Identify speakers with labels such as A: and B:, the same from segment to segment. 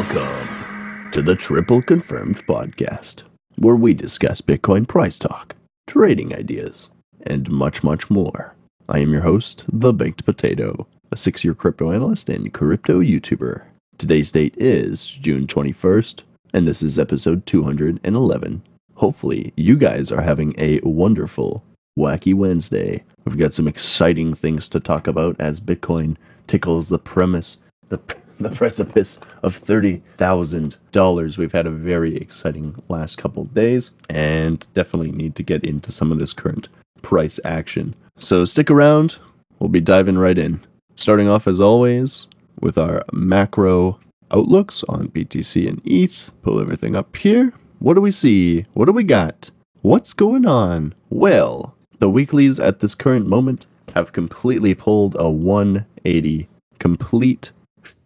A: Welcome to the Triple Confirmed Podcast, where we discuss Bitcoin price talk, trading ideas, and much, much more. I am your host, The Baked Potato, a six year crypto analyst and crypto YouTuber. Today's date is June 21st, and this is episode 211. Hopefully, you guys are having a wonderful, wacky Wednesday. We've got some exciting things to talk about as Bitcoin tickles the premise, the the precipice of $30,000. We've had a very exciting last couple days and definitely need to get into some of this current price action. So stick around. We'll be diving right in. Starting off as always with our macro outlooks on BTC and ETH. Pull everything up here. What do we see? What do we got? What's going on? Well, the weeklies at this current moment have completely pulled a 180 complete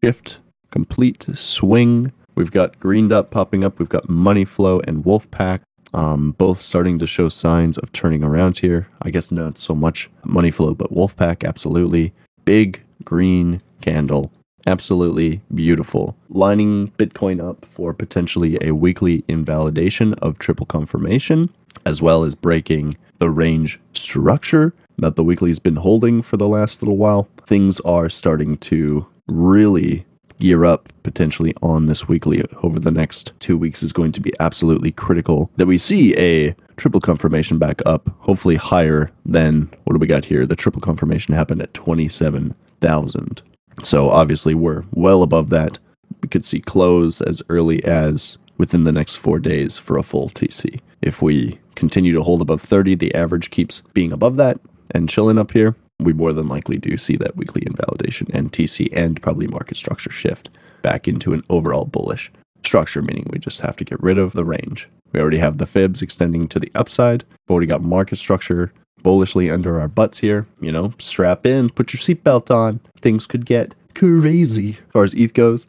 A: shift, complete swing. We've got Green Dot popping up. We've got Money Flow and Wolfpack um, both starting to show signs of turning around here. I guess not so much Money Flow, but Wolfpack, absolutely. Big green candle. Absolutely beautiful. Lining Bitcoin up for potentially a weekly invalidation of triple confirmation, as well as breaking the range structure that the weekly's been holding for the last little while. Things are starting to really gear up potentially on this weekly over the next two weeks is going to be absolutely critical that we see a triple confirmation back up, hopefully higher than what do we got here? The triple confirmation happened at 27,000. So obviously we're well above that. We could see close as early as within the next four days for a full TC. If we continue to hold above 30, the average keeps being above that and chilling up here we more than likely do see that weekly invalidation and TC and probably market structure shift back into an overall bullish structure, meaning we just have to get rid of the range. We already have the fibs extending to the upside. We've already got market structure bullishly under our butts here. You know, strap in, put your seatbelt on. Things could get crazy as far as ETH goes.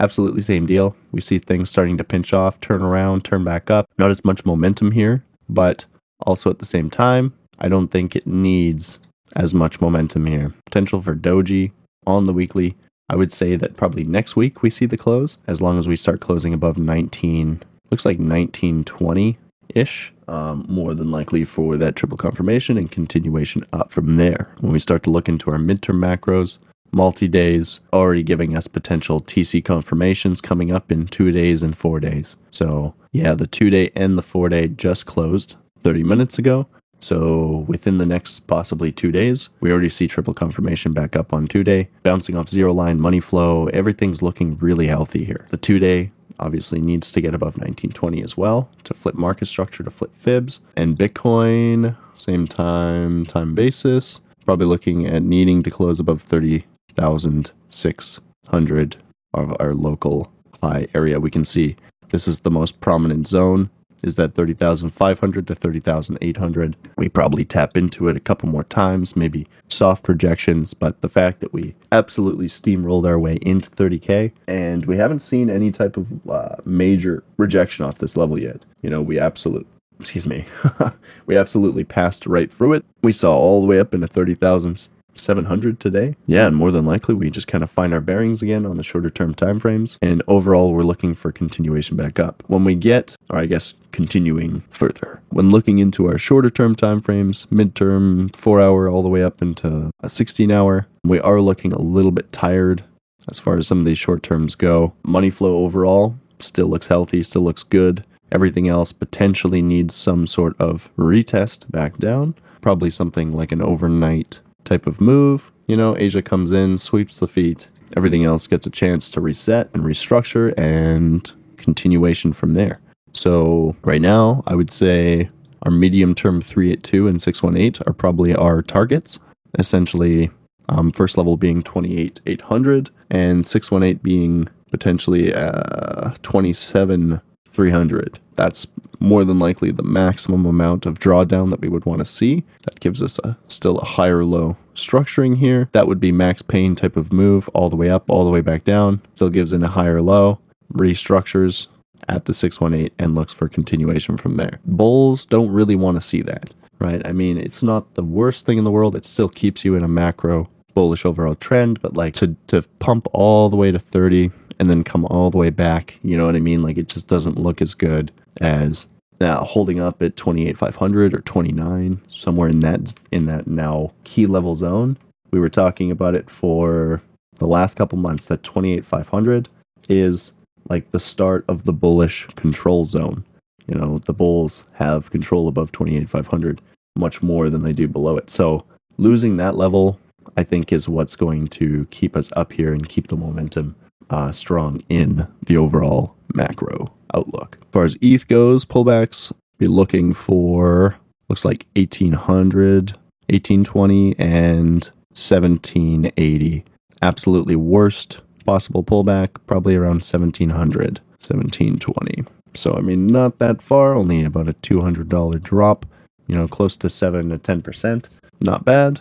A: Absolutely same deal. We see things starting to pinch off, turn around, turn back up. Not as much momentum here, but also at the same time, I don't think it needs as much momentum here. Potential for doji on the weekly. I would say that probably next week we see the close, as long as we start closing above 19, looks like 1920 ish. Um, more than likely for that triple confirmation and continuation up from there. When we start to look into our midterm macros, multi days already giving us potential TC confirmations coming up in two days and four days. So, yeah, the two day and the four day just closed 30 minutes ago. So within the next possibly two days, we already see triple confirmation back up on two day, bouncing off zero line money flow. Everything's looking really healthy here. The two day obviously needs to get above 1920 as well to flip market structure to flip fibs. And Bitcoin, same time, time basis, probably looking at needing to close above 30,600 of our local high area. We can see this is the most prominent zone is that 30,500 to 30,800. We probably tap into it a couple more times, maybe soft rejections, but the fact that we absolutely steamrolled our way into 30K and we haven't seen any type of uh, major rejection off this level yet. You know, we absolutely excuse me, we absolutely passed right through it. We saw all the way up into 30,000s 700 today. Yeah, more than likely we just kind of find our bearings again on the shorter term time frames and overall we're looking for continuation back up. When we get or I guess continuing further. When looking into our shorter term time frames, midterm, 4 hour all the way up into a 16 hour, we are looking a little bit tired as far as some of these short terms go. Money flow overall still looks healthy, still looks good. Everything else potentially needs some sort of retest back down. Probably something like an overnight type of move. You know, Asia comes in, sweeps the feet. Everything else gets a chance to reset and restructure and continuation from there. So, right now, I would say our medium term 382 and 618 are probably our targets. Essentially, um, first level being 28,800 and 618 being potentially uh, 27,300. That's more than likely the maximum amount of drawdown that we would want to see. That gives us a still a higher low structuring here. That would be max pain type of move all the way up, all the way back down. Still gives in a higher low, restructures at the 618 and looks for continuation from there. Bulls don't really want to see that, right? I mean, it's not the worst thing in the world. It still keeps you in a macro bullish overall trend, but like to to pump all the way to 30 and then come all the way back. You know what I mean? Like it just doesn't look as good as now holding up at 28,500 or 29, somewhere in that in that now key level zone. We were talking about it for the last couple months that 28,500 is like the start of the bullish control zone. You know, the bulls have control above 28,500 much more than they do below it. So losing that level, I think, is what's going to keep us up here and keep the momentum uh, strong in the overall macro outlook. As far as ETH goes, pullbacks be looking for looks like 1800, 1820, and 1780. Absolutely worst possible pullback, probably around 1700, 1720. So, I mean, not that far, only about a $200 drop, you know, close to 7 to 10%. Not bad.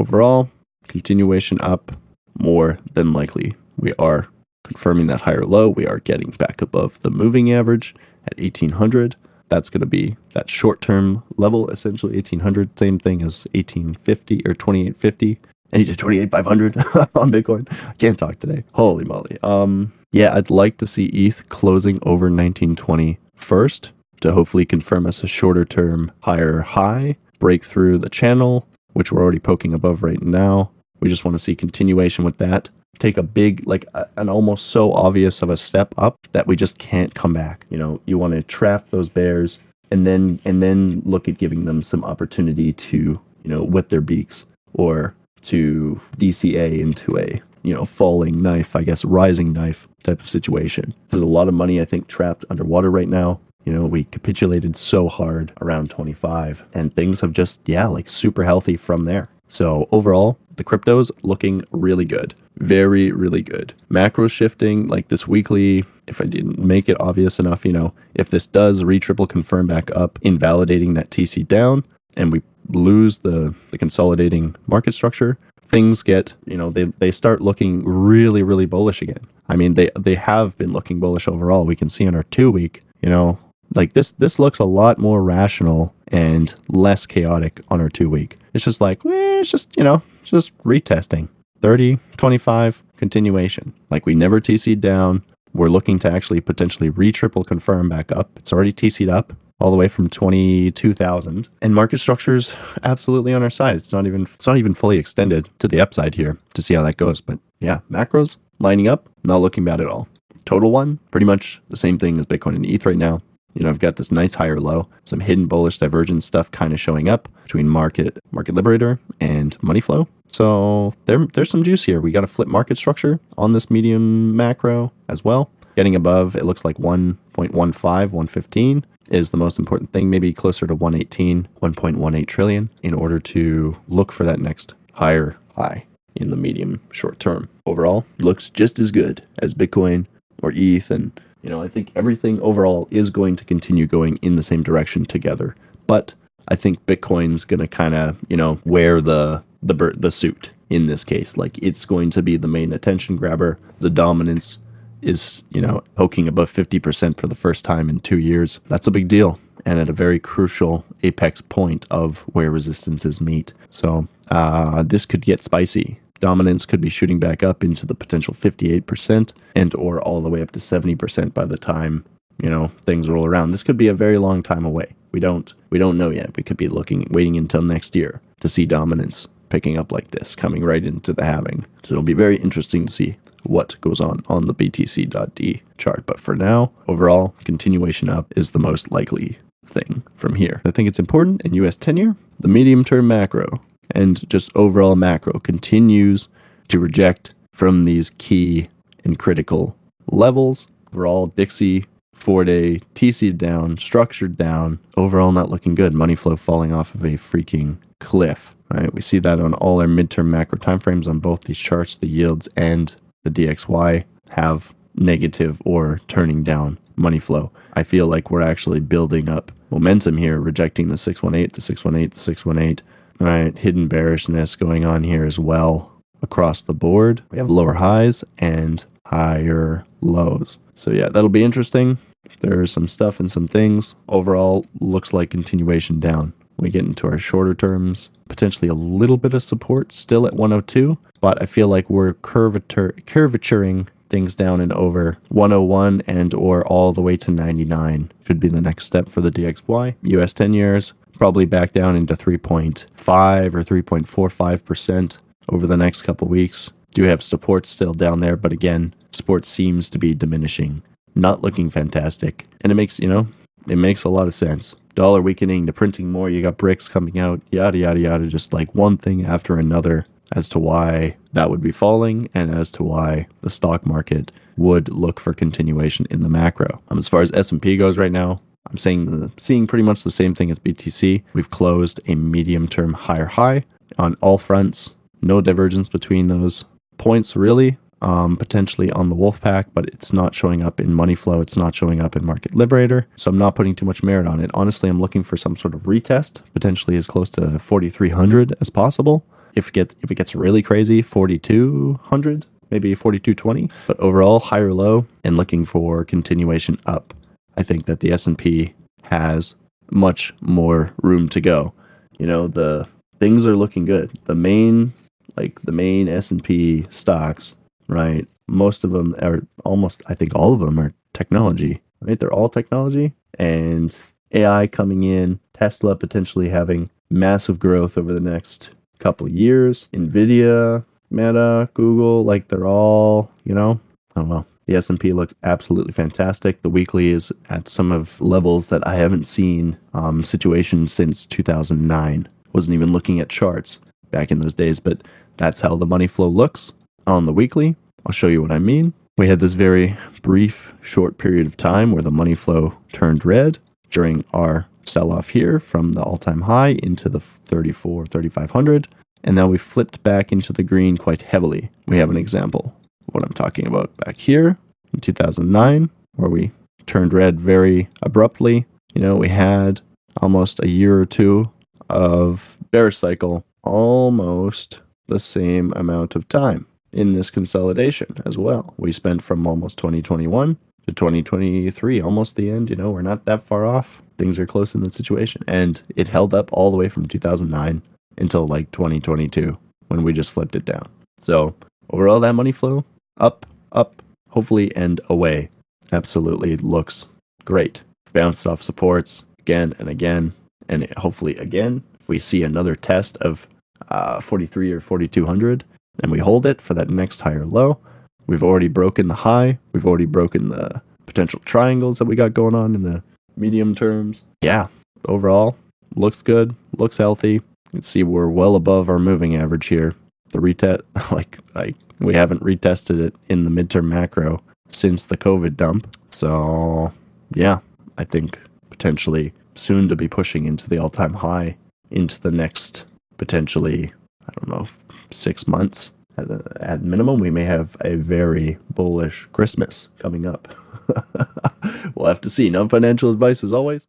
A: Overall, continuation up more than likely. We are confirming that higher low. We are getting back above the moving average at 1800. That's going to be that short term level, essentially 1800. Same thing as 1850 or 2850. And you did 28500 on Bitcoin. I can't talk today. Holy moly. Um, yeah, I'd like to see ETH closing over 1920 first to hopefully confirm us a shorter term higher high, break through the channel, which we're already poking above right now. We just want to see continuation with that. Take a big, like a, an almost so obvious of a step up that we just can't come back. You know, you want to trap those bears and then and then look at giving them some opportunity to, you know, wet their beaks or to DCA into a you know falling knife, I guess rising knife type of situation. There's a lot of money I think trapped underwater right now. You know, we capitulated so hard around 25 and things have just yeah, like super healthy from there. So overall, the cryptos looking really good. Very, really good. Macro shifting, like this weekly, if I didn't make it obvious enough, you know, if this does re triple confirm back up, invalidating that TC down, and we lose the, the consolidating market structure, things get, you know, they, they start looking really, really bullish again. I mean, they they have been looking bullish overall. We can see on our two week, you know, like this this looks a lot more rational and less chaotic on our two week. It's just like, eh, it's just, you know, just retesting. 30, 25, continuation. Like we never TC'd down. We're looking to actually potentially re triple confirm back up. It's already TC'd up all the way from 22,000 and market structures absolutely on our side. It's not even it's not even fully extended to the upside here to see how that goes, but yeah, macros lining up, not looking bad at all. Total one, pretty much the same thing as Bitcoin and ETH right now. You know, I've got this nice higher low, some hidden bullish divergence stuff kind of showing up between market, market liberator, and money flow. So there, there's some juice here. We got a flip market structure on this medium macro as well. Getting above, it looks like 1.15, 115 is the most important thing, maybe closer to 118, 1.18 trillion in order to look for that next higher high in the medium short term. Overall, looks just as good as Bitcoin or ETH and you know, I think everything overall is going to continue going in the same direction together. But I think Bitcoin's going to kind of, you know, wear the the the suit in this case. Like it's going to be the main attention grabber. The dominance is, you know, poking above 50% for the first time in 2 years. That's a big deal and at a very crucial apex point of where resistances meet. So, uh, this could get spicy dominance could be shooting back up into the potential 58% and or all the way up to 70% by the time you know things roll around. This could be a very long time away. We don't we don't know yet. We could be looking waiting until next year to see dominance picking up like this coming right into the halving so it'll be very interesting to see what goes on on the btc.d chart. But for now overall continuation up is the most likely thing from here. I think it's important in US ten year the medium term macro and just overall macro continues to reject from these key and critical levels. Overall, Dixie four day TC down, structured down, overall not looking good. Money flow falling off of a freaking cliff. Right, we see that on all our midterm macro timeframes on both these charts. The yields and the DXY have negative or turning down money flow. I feel like we're actually building up momentum here, rejecting the 618, the 618, the 618, right? Hidden bearishness going on here as well across the board. We have lower highs and higher lows. So yeah, that'll be interesting. There's some stuff and some things. Overall, looks like continuation down. We get into our shorter terms, potentially a little bit of support still at 102, but I feel like we're curvature, curvaturing things down and over 101 and or all the way to 99 should be the next step for the DXY. US 10 years probably back down into 3.5 or 3.45% over the next couple weeks. Do have support still down there, but again, support seems to be diminishing, not looking fantastic. And it makes, you know, it makes a lot of sense. Dollar weakening, the printing more, you got BRICS coming out, yada, yada, yada, just like one thing after another as to why that would be falling and as to why the stock market would look for continuation in the macro. Um, as far as S&P goes right now, I'm saying seeing pretty much the same thing as BTC. We've closed a medium term higher high on all fronts. No divergence between those points really. Um, potentially on the Wolfpack, but it's not showing up in money flow. It's not showing up in Market Liberator. So I'm not putting too much merit on it. Honestly, I'm looking for some sort of retest, potentially as close to 4,300 as possible. If it gets if it gets really crazy, 4,200, maybe 4,220. But overall, higher low and looking for continuation up. I think that the S&P has much more room to go. You know, the things are looking good. The main like the main S&P stocks, right? Most of them are almost I think all of them are technology, right? They're all technology and AI coming in, Tesla potentially having massive growth over the next couple years, Nvidia, Meta, Google, like they're all, you know, I don't know. The S&P looks absolutely fantastic. The weekly is at some of levels that I haven't seen um, situations since 2009. Wasn't even looking at charts back in those days, but that's how the money flow looks on the weekly. I'll show you what I mean. We had this very brief, short period of time where the money flow turned red during our sell off here from the all time high into the 34, 3500. And now we flipped back into the green quite heavily. We have an example what I'm talking about back here in 2009, where we turned red very abruptly. You know, we had almost a year or two of bear cycle, almost the same amount of time in this consolidation as well. We spent from almost 2021 to 2023, almost the end. You know, we're not that far off. Things are close in the situation. And it held up all the way from 2009 until like 2022 when we just flipped it down. So, overall, that money flow up, up, hopefully, and away. Absolutely looks great. Bounced off supports again and again, and hopefully again. We see another test of uh, 43 or 4200, and we hold it for that next higher low. We've already broken the high. We've already broken the potential triangles that we got going on in the medium terms. Yeah, overall, looks good, looks healthy. You can see we're well above our moving average here. The retest, like, like we haven't retested it in the midterm macro since the COVID dump. So, yeah, I think potentially soon to be pushing into the all time high into the next potentially, I don't know, six months. At, the, at minimum, we may have a very bullish Christmas coming up. we'll have to see. No financial advice as always.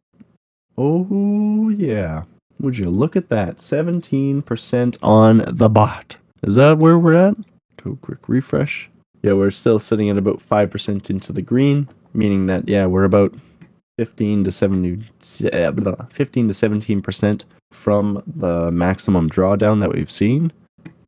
A: Oh, yeah. Would you look at that? 17% on the bot. Is that where we're at? do a quick refresh. Yeah, we're still sitting at about 5% into the green, meaning that, yeah, we're about 15 to 70, 15 to 17% from the maximum drawdown that we've seen,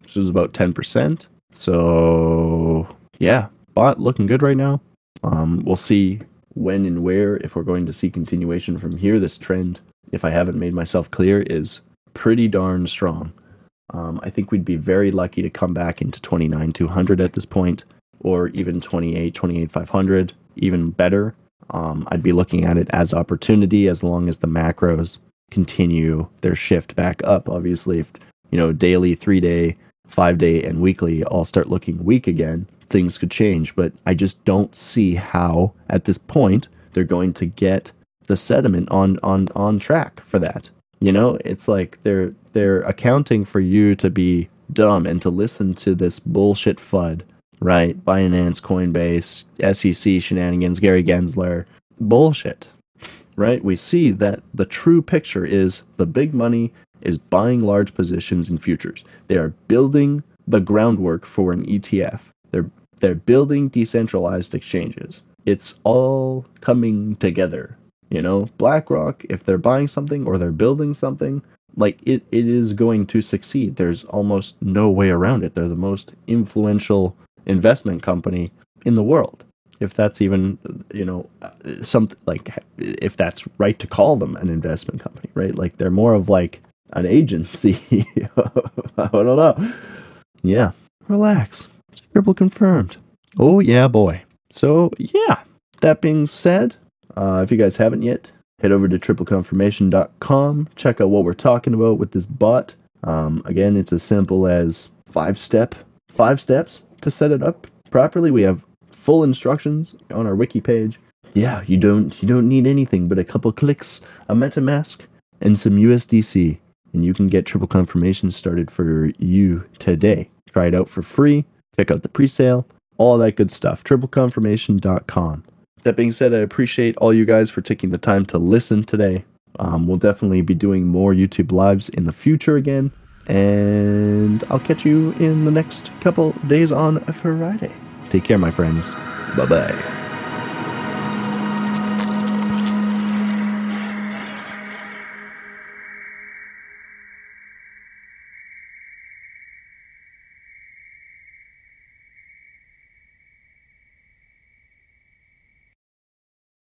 A: which is about 10%. So, yeah, bot looking good right now. Um, we'll see when and where if we're going to see continuation from here. This trend, if I haven't made myself clear, is pretty darn strong. Um, I think we'd be very lucky to come back into 29 200 at this point, or even 28 28 500, even better. Um, I'd be looking at it as opportunity as long as the macros continue their shift back up. Obviously, if you know daily, three day, five day, and weekly all start looking weak again, things could change. But I just don't see how at this point they're going to get the sediment on on on track for that. You know, it's like they're they're accounting for you to be dumb and to listen to this bullshit FUD, right? Binance, Coinbase, SEC shenanigans, Gary Gensler, bullshit, right? We see that the true picture is the big money is buying large positions in futures. They are building the groundwork for an ETF. They're they're building decentralized exchanges. It's all coming together you know, BlackRock, if they're buying something or they're building something, like it, it is going to succeed. There's almost no way around it. They're the most influential investment company in the world. If that's even, you know, something like if that's right to call them an investment company, right? Like they're more of like an agency. I don't know. Yeah, relax. Scribble confirmed. Oh, yeah, boy. So, yeah, that being said, uh, if you guys haven't yet, head over to tripleconfirmation.com. Check out what we're talking about with this bot. Um, again, it's as simple as five step, five steps to set it up properly. We have full instructions on our wiki page. Yeah, you don't you don't need anything but a couple clicks, a MetaMask, and some USDC, and you can get triple confirmation started for you today. Try it out for free. Check out the pre-sale, all that good stuff. Tripleconfirmation.com. That being said, I appreciate all you guys for taking the time to listen today. Um, we'll definitely be doing more YouTube lives in the future again. And I'll catch you in the next couple days on Friday. Take care, my friends. Bye bye.